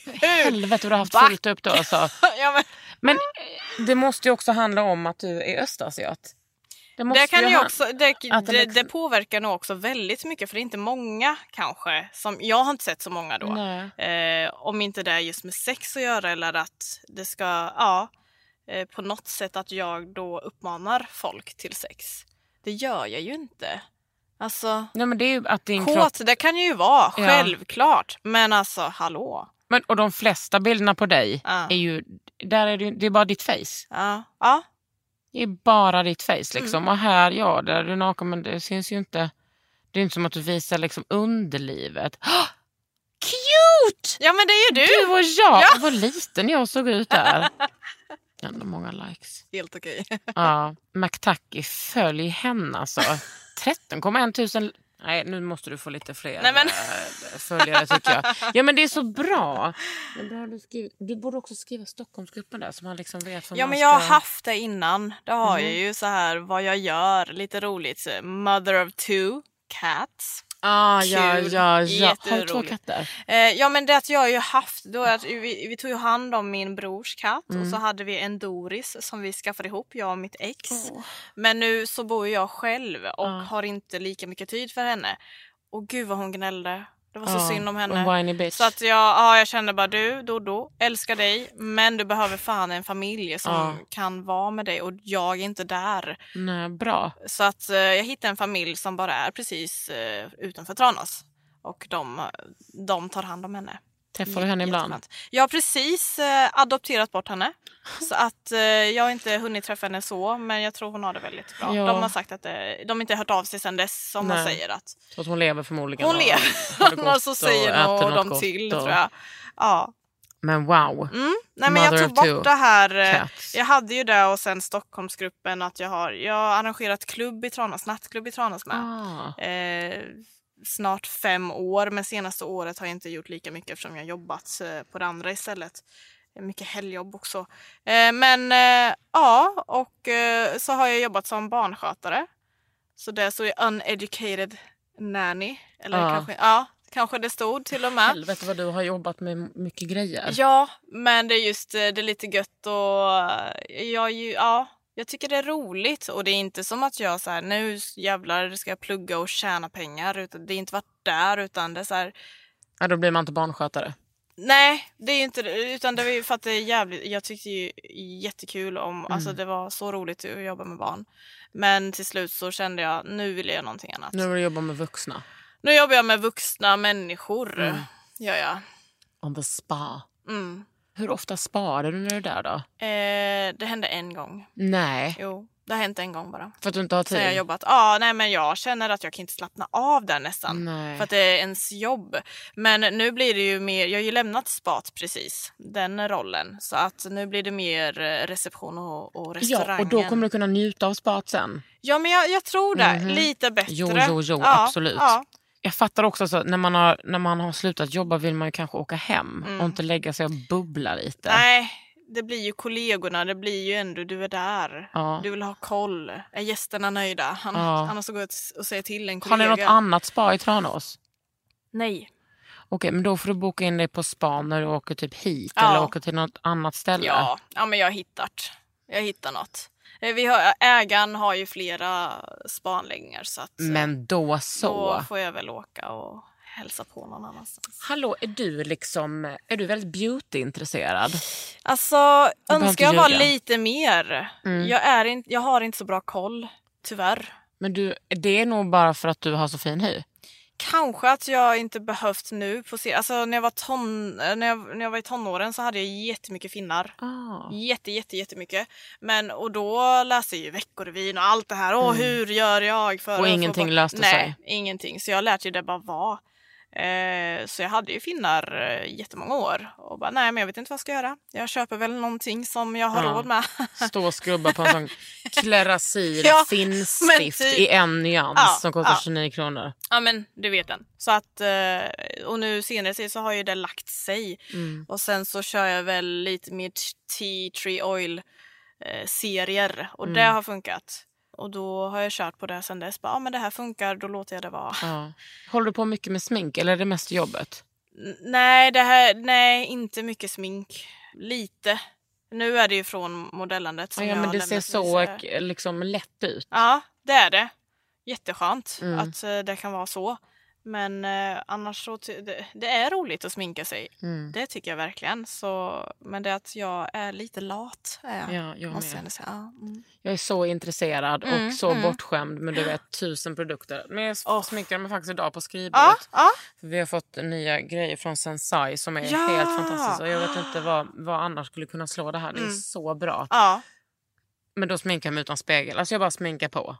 *laughs* Helvete vad du har haft Back. fullt upp då alltså. *laughs* ja, men, Men eh, det måste ju också handla om att du är östasiat. Måste det, kan ju också, det, det det, det påverkar nog också väldigt mycket för det är inte många kanske. Som, jag har inte sett så många då. Eh, om inte det är just med sex att göra eller att det ska, ja, eh, på något sätt att jag då uppmanar folk till sex. Det gör jag ju inte. Alltså, Nej men det är ju att din kropp... kåt, det kan ju vara, Ja. självklart. Men alltså, hallå. Men, och de flesta bilderna på dig Ja. är ju... Där är det, det är bara ditt face. Ja, ja. Det är bara ditt face liksom. Mm. Och här, ja, där är du naken men det syns ju inte. Det är inte som att du visar liksom underlivet. Oh, cute! ja men det är ju du! Du och jag! Ja. Vad liten jag såg ut där. *laughs* Ändå många likes. Helt okej. Ja, McTacky, följ henne alltså. *laughs* 13,1 tusen... Nej, nu måste du få lite fler Nej, men- eh, följare tycker jag. Ja men det är så bra. Du, skrivit, du borde också skriva Stockholmsgruppen där så man liksom vet vad Ja men jag har ska... haft det innan. Det har jag Mhm. ju så här vad jag gör, lite roligt. Mother of two cats. Ah, ja, Kul. ja, ja. Har du två katter? Eh, ja men det att jag har ju haft, då att vi, vi tog ju hand om min brors katt och Mm. så hade vi en Doris som vi skaffade ihop, jag och mitt ex. Men nu så bor jag själv och Ja. har inte lika mycket tid för henne. Och gud vad hon gnällde. Det var så Ja, synd om en henne. Så att jag, ja, jag kände bara du Dodo, älskar dig men du behöver fan en familj som Ja. kan vara med dig och jag är inte där. Nej, bra. Så att eh, jag hittade en familj som bara är precis eh, utanför Tranås och de, de tar hand om henne. Träffar du henne ibland? Jag har precis eh, adopterat bort henne. *laughs* Så att eh, jag har inte hunnit träffa henne så men jag tror hon har det väldigt bra. Ja. De har sagt att det, de inte har hört av sig sedan dess som man säger att Så att hon lever förmodligen. hon lever. *laughs* Annars så säger och något de till och- tror jag. Ja. Men wow. Mm. Nej, men jag tog bort det här. eh, cats. Jag hade ju det och sen Stockholmsgruppen att jag har, jag har arrangerat klubb i Tranås, nattklubb i Tranås med. Ah. Eh, snart fem år men senaste året har jag inte gjort lika mycket eftersom jag jobbat eh, på det andra istället. Mycket helgjobb också. Eh, men eh, ja, och så har jag jobbat som barnskötare. Så det står ju uneducated nanny. Eller Ja. kanske, ja, kanske det stod till och med. Helvete vad du har jobbat med mycket grejer. Ja, men det är just det är lite gött och jag, ja, jag tycker det är roligt och det är inte som att jag så här, nu jävlar ska jag plugga och tjäna pengar. Utan det är inte varit där utan det är så här, Ja, då blir man inte barnskötare. nej det är ju inte utan det var för att det är jävligt, jag tyckte ju jättekul om, alltså det var så roligt att jobba med barn. Men till slut så kände jag, nu vill jag göra någonting annat. Nu vill du jobba med vuxna. Nu jobbar jag med vuxna människor, gör jag. On the spa. Mm. Hur ofta sparar du när du är där då? Eh, det hände en gång. Nej, Jo, det har hänt en gång bara. för att du inte har tid. Sen jag har jobbat. Ja, nej men jag känner att jag kan inte slappna av där nästan. Nej. För att det är ens jobb. Men nu blir det ju mer, jag har ju lämnat spat precis, den rollen. Så att nu blir det mer eh, reception och, och restaurangen. Ja, och då kommer du kunna njuta av spat sen. Ja men jag, jag tror det, Mhm. lite bättre. Jo, jo, jo, ja, absolut. Ja. Jag fattar också så att när man, har, när man har slutat jobba vill man ju kanske åka hem Mm. och inte lägga sig och bubbla lite. Nej, det blir ju kollegorna, det blir ju ändå, du är där. Ja. Du vill ha koll. Är gästerna nöjda? Han, Ja. Annars så går jag och säger till en Har kollega. ni något annat spa i Tranås? Nej. Okej, men då får du boka in dig på spa när du åker typ hit Ja. eller åker till något annat ställe. Ja, ja men jag har hittat. Jag hittar något. Eh, Vi har, ägaren har ju flera spanläggningar så att eh, Men då så. då får jag väl åka och hälsa på någon annanstans. Hallå, är du liksom är du väldigt beautyintresserad? Alltså behöver önskar jag var lite mer. Mm. Jag, är in, jag har inte så bra koll, tyvärr. Men du, det är nog bara för att du har så fin hy. Kanske att jag inte behövt nu på se. Alltså när jag var ton, när jag, när jag var i tonåren så hade jag jättemycket finnar. Ah. Jätte, jätte, jättemycket. Men och då läste jag ju Veckorevyn och allt det här. Åh, hur gör jag för Mm. Och att få ingenting bort- löste Nej, sig? ingenting. Så jag lät ju det bara vara. Eh, så jag hade ju finnar eh, jättemånga år. Och bara, nej men jag vet inte vad jag ska göra. Jag köper väl någonting som jag har Ja. råd med. Stå och skrubba på en sån *laughs* Klerasil Ja, finstift typ- i en nyans Ja, som kostar ja. 29 kronor. ja men du vet den. Så att, eh, och nu senare så har ju det lagt sig. Mm. Och sen så kör jag väl lite mer tea tree oil eh, serier och Mm. det har funkat. Och då har jag kört på det sen dess. Bara, Ja men det här funkar, då låter jag det vara. Ja. Håller du på mycket med smink eller är det mest jobbet? N- Nej, det här, nej, inte mycket smink. Lite. Nu är det ju från modellandet som Ja, jag men det ser så- eh, liksom lätt ut. Ja, det är det. Jätteskönt Mm. att eh, det kan vara så. Men eh, annars så, det, det är roligt att sminka sig. Mm. Det tycker jag verkligen. Så, men det är att jag är lite lat. Är jag, Ja, jag måste jag säga. Ja, mm. Jag är så intresserad Mm, och så mm. bortskämd med du vet tusen produkter. Men jag Åh. sminkade mig faktiskt idag på skrivbordet. ja. För vi har fått nya grejer från Sensai som är Ja! helt fantastiska. Jag vet inte vad, vad annars skulle kunna slå det här. Det är Mm. så bra. ja. Men då sminkar jag mig utan spegel. Alltså jag bara sminkar på.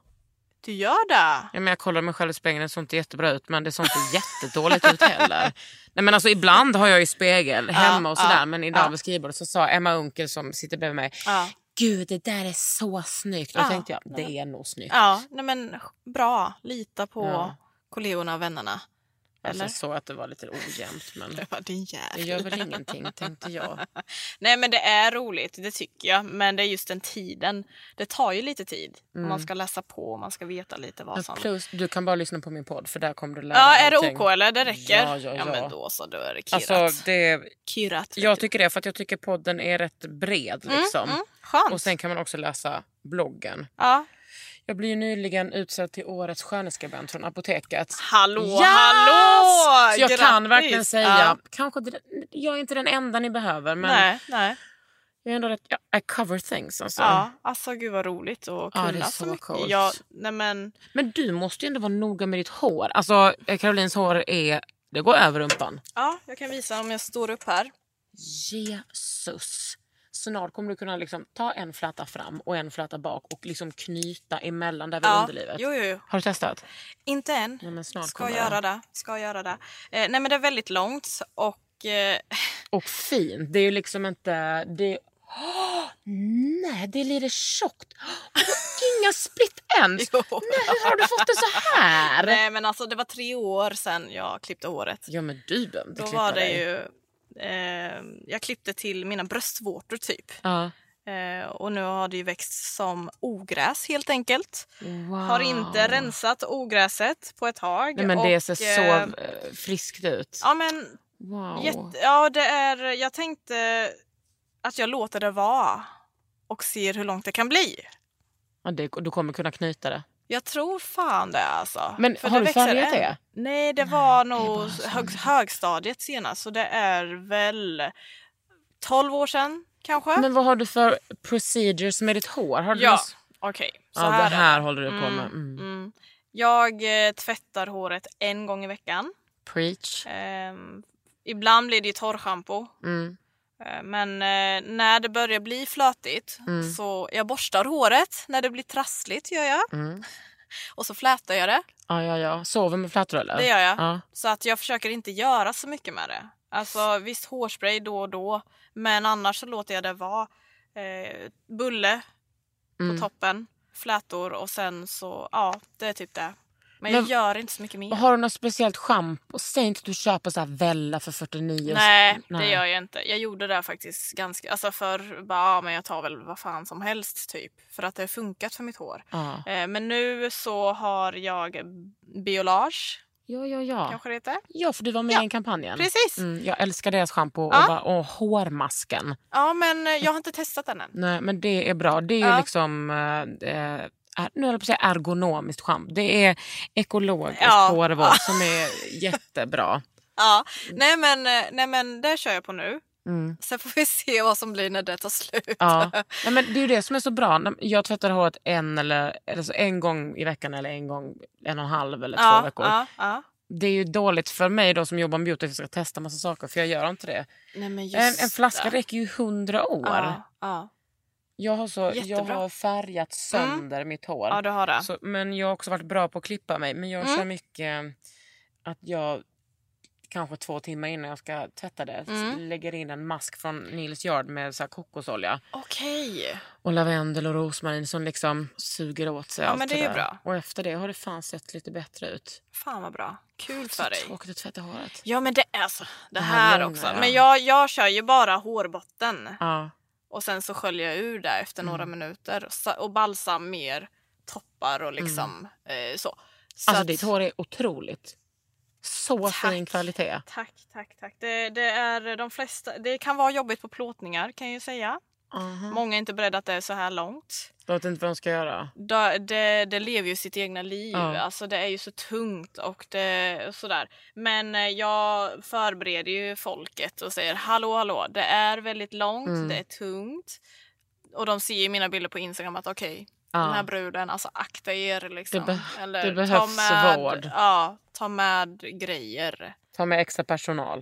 Du gör det? Ja, men jag kollar mig själv i spegeln, det såg inte jättebra ut men det såg inte jättedåligt ut heller. Nej, men alltså, ibland har jag ju spegel hemma och sådär men idag ja. vid skrivbordet så sa Emma Unkel som sitter bredvid mig. Gud det där är så snyggt. Och då tänkte jag det är nog snyggt. Ja, nej men bra. Lita på kollegorna och vännerna. Alltså, Eller? jag såg att det var lite ojämnt men *laughs* Det var din det gör väl ingenting tänkte jag. *laughs* Nej men det är roligt, det tycker jag. Men det är just den tiden. Det tar ju lite tid. Om Mm. man ska läsa på och man ska veta lite vad som... Plus du kan bara lyssna på min podd för där kommer du lära Ja, är det. OK eller? Det räcker? Ja, ja, ja. men då så, då är det kirrat. Alltså det, kirrat. jag tycker det för att jag tycker podden är rätt bred liksom. Mm, skönt. Och sen kan man också läsa bloggen. Ja. Jag blev ju nyligen utsedd till årets skönhetsskribent från Apoteket. Hallå, Yes! hallå! Så jag kan Grattis! verkligen säga, Ja. kanske jag är inte den enda ni behöver men Nej, nej. jag är ändå rätt, I cover things alltså. Ja, alltså gud vad roligt att Ja, det är kunna så så mycket. coolt. Ja, nej men, Men du måste ju ändå vara noga med ditt hår. Alltså eh, Carolines hår är Det går över rumpan. Ja, jag kan visa om jag står upp här. Jesus. Snart kommer du kunna liksom ta en fläta fram och en fläta bak och liksom knyta emellan där vid Ja, underlivet. jo, jo. Har du testat? Inte än. Ja, men snart Ska kommer göra det. Ska göra det. Eh, nej men det är väldigt långt och eh, *laughs* Och fint. Det är ju liksom inte... Det... Åh, nej, det är lite tjockt. Åh, inga split ends. *laughs* Jo. Nej, hur har du fått det så här? nej men alltså det var tre år sedan jag klippte håret. Ja, men du behöver inte Då klippa var det dig. ju... Eh, jag klippte till mina bröstvårtor typ. Ja. Eh, och nu har det ju växt som ogräs helt enkelt. Wow. Har inte rensat ogräset på ett tag. Nej, men och, det ser så eh, eh, friskt ut. Ja men Wow. jätte, ja, det är... Jag tänkte att jag låter det vara och ser hur långt det kan bli. Ja, det, du kommer kunna knyta det. Jag tror fan det alltså. Men För har det du än. det? Nej, det var det nog så. hög, högstadiet senast. Så det är väl 12 år sedan kanske. Men vad har du för procedures med ditt hår? Har du ja, okej. så ja, här det är här håller du på med. Mm, Mm. mm. Jag eh, tvättar håret en gång i veckan. Preach. Ehm, ibland blir det ju torrschampo. Mm. Eh, Men eh, när det börjar bli flötigt Mm. så jag borstar håret. När det blir trassligt gör jag. Mm. *laughs* Och så flätar jag det. Ja, ja, ja. Sover med flätor eller? Det gör jag. Ja. Så att jag försöker inte göra så mycket med det. Alltså visst hårspray då och då. Men annars så låter jag det vara. Eh, bulle Mm. på toppen. Flätor och sen så, ja det är typ det. Men, Men- jag gör inte så mycket mer. Har du något speciellt schampo? Säg inte att du köper så här Vella för 49. och- Nej, det gör jag inte. Jag gjorde det faktiskt ganska, alltså för bara, ja, men jag tar väl vad fan som helst typ. För att det har funkat för mitt hår. Ja, Eh, men nu så har jag Biolage, ja, ja. Ja, kanske det heter. ja för du var med Ja, i en kampanjen. Precis. Mm, jag älskar deras schampo Ja. och, bara, och hårmasken. Ja men eh, jag har inte testat den än. Nej, men det är bra. Det är ju Ja. liksom... eh, eh, nu höll på säga ergonomiskt schampo. Det är ekologiskt Ja. hårvård *laughs* som är jättebra. Ja, nej men, nej men det kör jag på nu. Mm. Sen får vi se vad som blir när det tar slut. Ja. *laughs* Nej, men det är ju det som är så bra. Jag tvättar håret en, eller, alltså en gång i veckan eller en gång en och en halv eller två ja, veckor. ja, ja. Det är ju dåligt för mig då som jobbar med beauty att jag ska testa massa saker för jag gör inte det. Nej, En, en flaska det. räcker ju hundra år. Ja, ja. Jag, har så, jag har färgat sönder mitt hår. ja, du har det. Så, men jag har också varit bra på att klippa mig. Men jag Mm. kör mycket att jag kanske två timmar innan jag ska tvätta det Mm. lägger in en mask från Nils Yard med så här kokosolja Okej. och lavendel och rosmarin som liksom suger åt sig Ja, allt men det är bra. Och efter det har det fan sett lite bättre ut. Fan vad bra. Kul Så för dig. tråkigt att tvätta håret. Ja men det är så. Det här här långa, också. ja. Men jag, jag kör ju bara hårbotten. Ja. Och sen så sköljer jag ur det efter några Mm. minuter. Så- Och balsam mer toppar och liksom eh, så. så Alltså att- ditt hår är otroligt. Så Tack. fin kvalitet. Tack, tack, tack. Det, det är de flesta. Det kan vara jobbigt på plåtningar kan jag ju säga. Uh-huh. Många är inte beredda att det är så här långt. Jag vet inte vad de ska göra. Det, det, det lever ju sitt egna liv. Ja. Alltså det är ju så tungt och det och sådär. Men eh, jag förbereder ju folket och säger hallå hallå, det är väldigt långt, Mm. det är tungt. Och de ser ju mina bilder på Instagram att okej, Ja. den här bruden, alltså akta er liksom. Det be- Eller, det ta behövs med, vård. Ja, ta med grejer. *laughs* Ta med extra personal.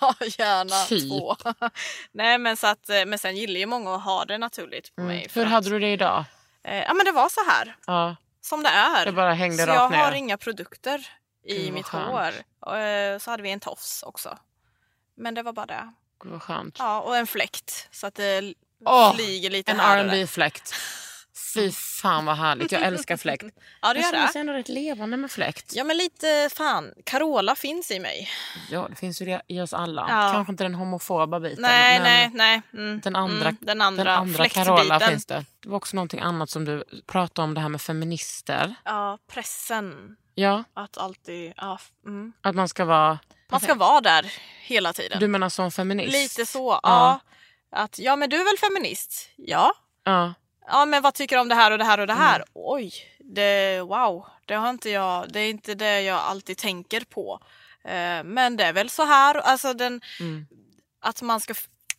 Ja, gärna Typ. två. *laughs* Nej men så att, eh, men sen gillar ju många att ha det naturligt på Mm. mig. för Hur att, hade du det idag? Eh, ja men det var så här. Ja, Som det är. det bara hängde så rakt jag ner. har inga produkter i mitt skönt. hår. Och, eh, så hade vi en tofs också. Men det var bara det. Gud vad skönt. Ja, och en fläkt så att det Åh, flyger lite En här där. rb fläkt *laughs* Fy fan vad härligt. Jag älskar fläkt. *laughs* Ja, det gör känns det. ändå rätt levande med fläkt. Ja, men lite fan. Carola finns i mig. Ja, det finns ju i oss alla. Ja. Kanske inte den homofoba biten. Nej, nej, nej. Mm. Den andra, mm, den andra, den andra. Carola finns det. Det var också någonting annat som du pratade om, det här med feminister. Ja, pressen. Ja, Att alltid... Ja, mm. att man ska vara... Man ska vara där hela tiden. Du menar som feminist? Lite så. Ja. Att, ja, men du är väl feminist? Ja. Ja. Ja, men vad tycker du om det här och det här och det här? Mm. Oj, det, wow. Det har inte jag, det är inte det jag alltid tänker på. Eh, men det är väl så här, alltså den, Mm. att man ska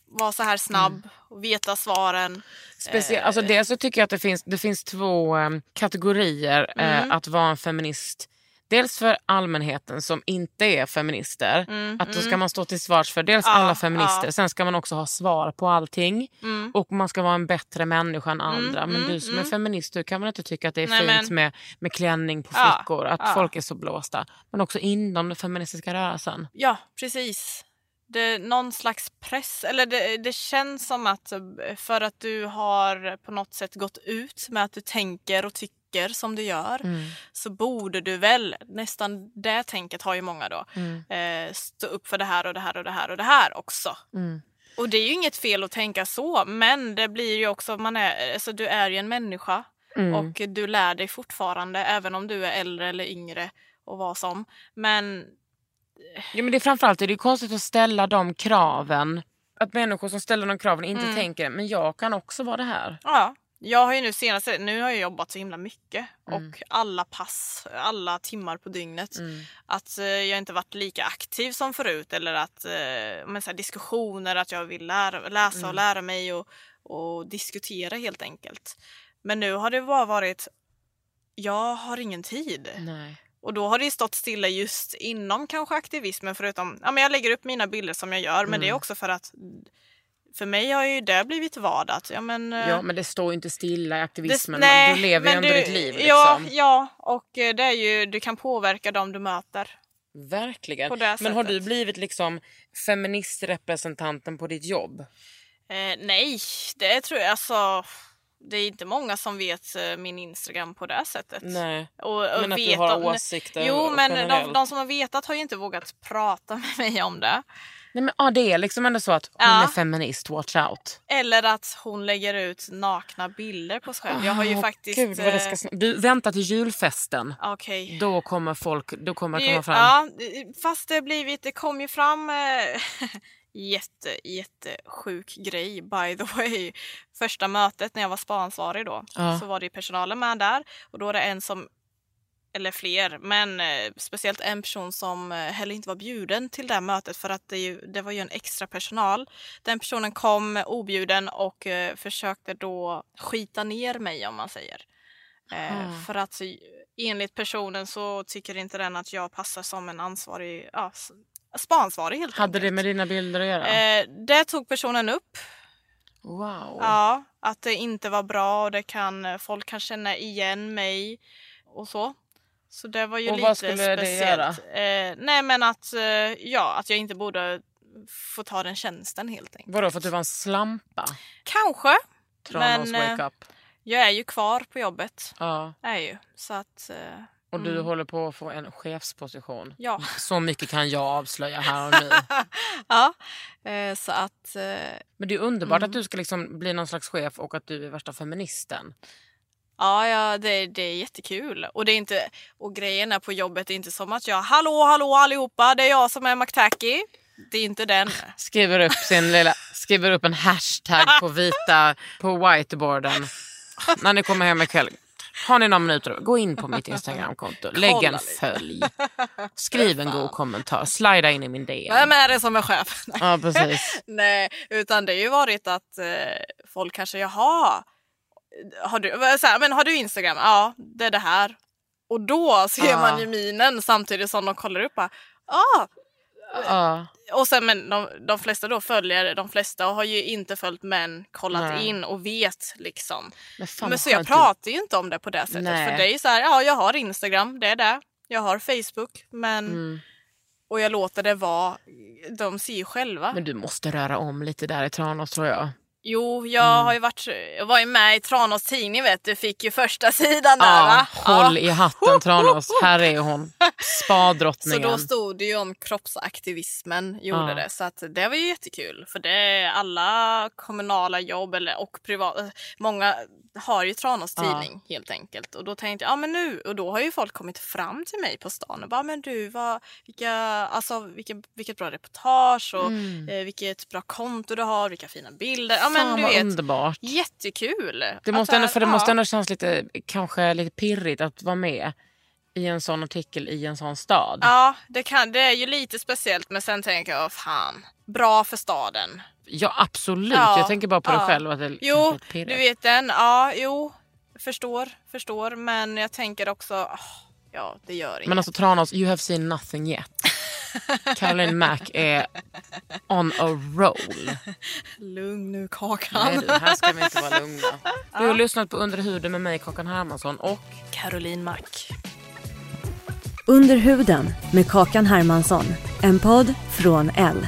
vara så här snabb och veta svaren. Specie- Eh. alltså dels så tycker jag att det finns, det finns två em, kategorier Mm. eh, att vara en feminist. Dels för allmänheten som inte är feminister, Mm, att då ska man stå till svars för dels alla feminister, sen ska man också ha svar på allting Mm. och man ska vara en bättre människa än andra. men du som är feminist, du kan väl inte tycka att det är Nej, fint men- med, med klänning på Ja, flickor, att ja. folk är så blåsta. Men också inom den feministiska rörelsen. Ja, precis. Det någon slags press, eller det, det känns som att eh, för att du har på något sätt gått ut med att du tänker och tycker som du gör så borde du väl, nästan det tänket har ju många då, eh, stå upp för det här och det här och det här och det här också. Och det är ju inget fel att tänka så men det blir ju också, man är, alltså, du är ju en människa och du lär dig fortfarande även om du är äldre eller yngre och vad som. Men Ja, men det är framförallt är det konstigt att ställa de kraven. Att människor som ställer de kraven inte Mm. tänker men jag kan också vara det här. Ja, jag har ju nu senaste, nu har jag jobbat så himla mycket Mm. och alla pass, alla timmar på dygnet. Att eh, jag inte varit lika aktiv som förut eller att eh, men så här, diskussioner, att jag vill lära, läsa Mm. och lära mig och, och diskutera helt enkelt. Men nu har det bara varit, jag har ingen tid. Nej. Och då har det stått stilla just inom kanske aktivismen förutom, ja men jag lägger upp mina bilder som jag gör men det är Mm. också för att för mig har ju det blivit vardag. Ja, men, eh, Ja men det står ju inte stilla i det- aktivismen. nej, du lever ju ändå du- ditt liv. Liksom. Ja, ja, och eh, det är ju, du kan påverka dem du möter. Verkligen. Det Men har du blivit liksom feministrepresentanten på ditt jobb? Eh, nej, det tror jag alltså. Det är inte många som vet eh, min Instagram på det sättet. Nej. Och, och Men att du vet har om- åsikter Jo, men de, de som har vetat har ju inte vågat prata *laughs* med mig om det. Nej men ja, det är liksom ändå så att hon Ja. är feminist, watch out. Eller att hon lägger ut nakna bilder på sig själv. Jag har ju Åh, faktiskt... Gud, vad det ska... eh, sn- Du, vänta till julfesten. Okej. Då kommer folk, då kommer det Det- komma fram. Ja, fast det blivit, det kom ju fram eh, *laughs* jätte, jättesjuk grej by the *laughs* way. Första mötet när jag var spaansvarig då Ja. så var det personalen med där och då var det en som eller fler, men eh, speciellt en person som eh, heller inte var bjuden till det här mötet för att det, ju, det var ju en extra personal. Den personen kom objuden och eh, försökte då skita ner mig om man säger. Ah. För att enligt personen så tycker inte den att jag passar som en ansvarig, ja, s- spaansvarig helt Hade det enkelt. med dina bilder att göra? Eh, det tog personen upp. wow. Ja, att det inte var bra och det kan, folk kan känna igen mig och så. Så det var ju Och lite vad skulle det speciellt. Eh, nej men att, eh, ja, att jag inte borde få ta den tjänsten helt enkelt. Vadå för att du var en slampa? Kanske. Tranås Men, eh, wake up. Jag är ju kvar på jobbet. Ja. Är ju. Så att, eh, Och du håller på att få en chefsposition. ja. Så mycket kan jag avslöja här och nu. *laughs* ja. Eh, så att, eh, Men det är underbart Mm. att du ska liksom bli någon slags chef och att du är värsta feministen. Ja, ja det, det är jättekul. Och, det är inte, och grejen är på jobbet, är inte som att jag hallå, hallå allihopa, det är jag som är McTacky. Det är inte den. Skriver upp, sin lilla, skriver upp en hashtag på vita, på whiteboarden. När ni kommer hem ikväll. Har ni några minuter? Gå in på mitt *laughs* Instagramkonto. Lägg en följ. *laughs* Skriv en god kommentar. Slida in i min DM. Vem är det som är chef? *laughs* Ja, precis. Nej, utan det har ju varit att eh, folk kanske, jaha, har du, så här, men har du Instagram? Ja, det är det här. Och då ser Ah. man ju minen samtidigt som de kollar upp. bara, Ah, Ja. och sen men de, de flesta då följer, de flesta har ju inte följt men kollat Nej. in och vet liksom. Men, fan, men så jag pratar ju inte om det på det sättet. Nej. För det är ju så här, ja jag har Instagram, det är det. Jag har Facebook, men Mm. och jag låter det vara. De ser ju själva. Men du måste röra om lite där i Tranås tror jag. Jo, jag Mm. har ju varit, jag var ju med i Tranås tidning vet du, fick ju första sidan där Ja, va? håll i hatten Tranås. Här är hon. Så Spadrottningen. då stod det ju om kroppsaktivismen, gjorde Ja. det. Så att det var ju jättekul. För det är alla kommunala jobb eller, och privata, många har ju Tranås Ja. tidning helt enkelt. Och då tänkte jag, ja men nu, och då har ju folk kommit fram till mig på stan och bara, men du, vad, vilka, alltså, vilken, vilket bra reportage och eh, vilket bra konto du har, vilka fina bilder. Men du vet, underbart. jättekul. Det måste ändå, här- för det måste ändå kännas lite, kanske lite pirrigt att vara med i en sån artikel i en sån stad. Ja, det, kan, det är ju lite speciellt men sen tänker jag, fan, bra för staden. Ja absolut, Ja, jag tänker bara på det ja. själv. Att det Jo, du vet den, ja, jo, förstår, förstår, men jag tänker också, åh, ja, det gör inget. Men alltså Tranås, you have seen nothing yet. Caroline Mac är on a roll. Lugn nu Kakan. Nej du, här ska vi inte vara lugna. Du har lyssnat på Under huden med mig, Kakan Hermansson och Caroline Mack. Under huden med Kakan Hermansson. En podd från L.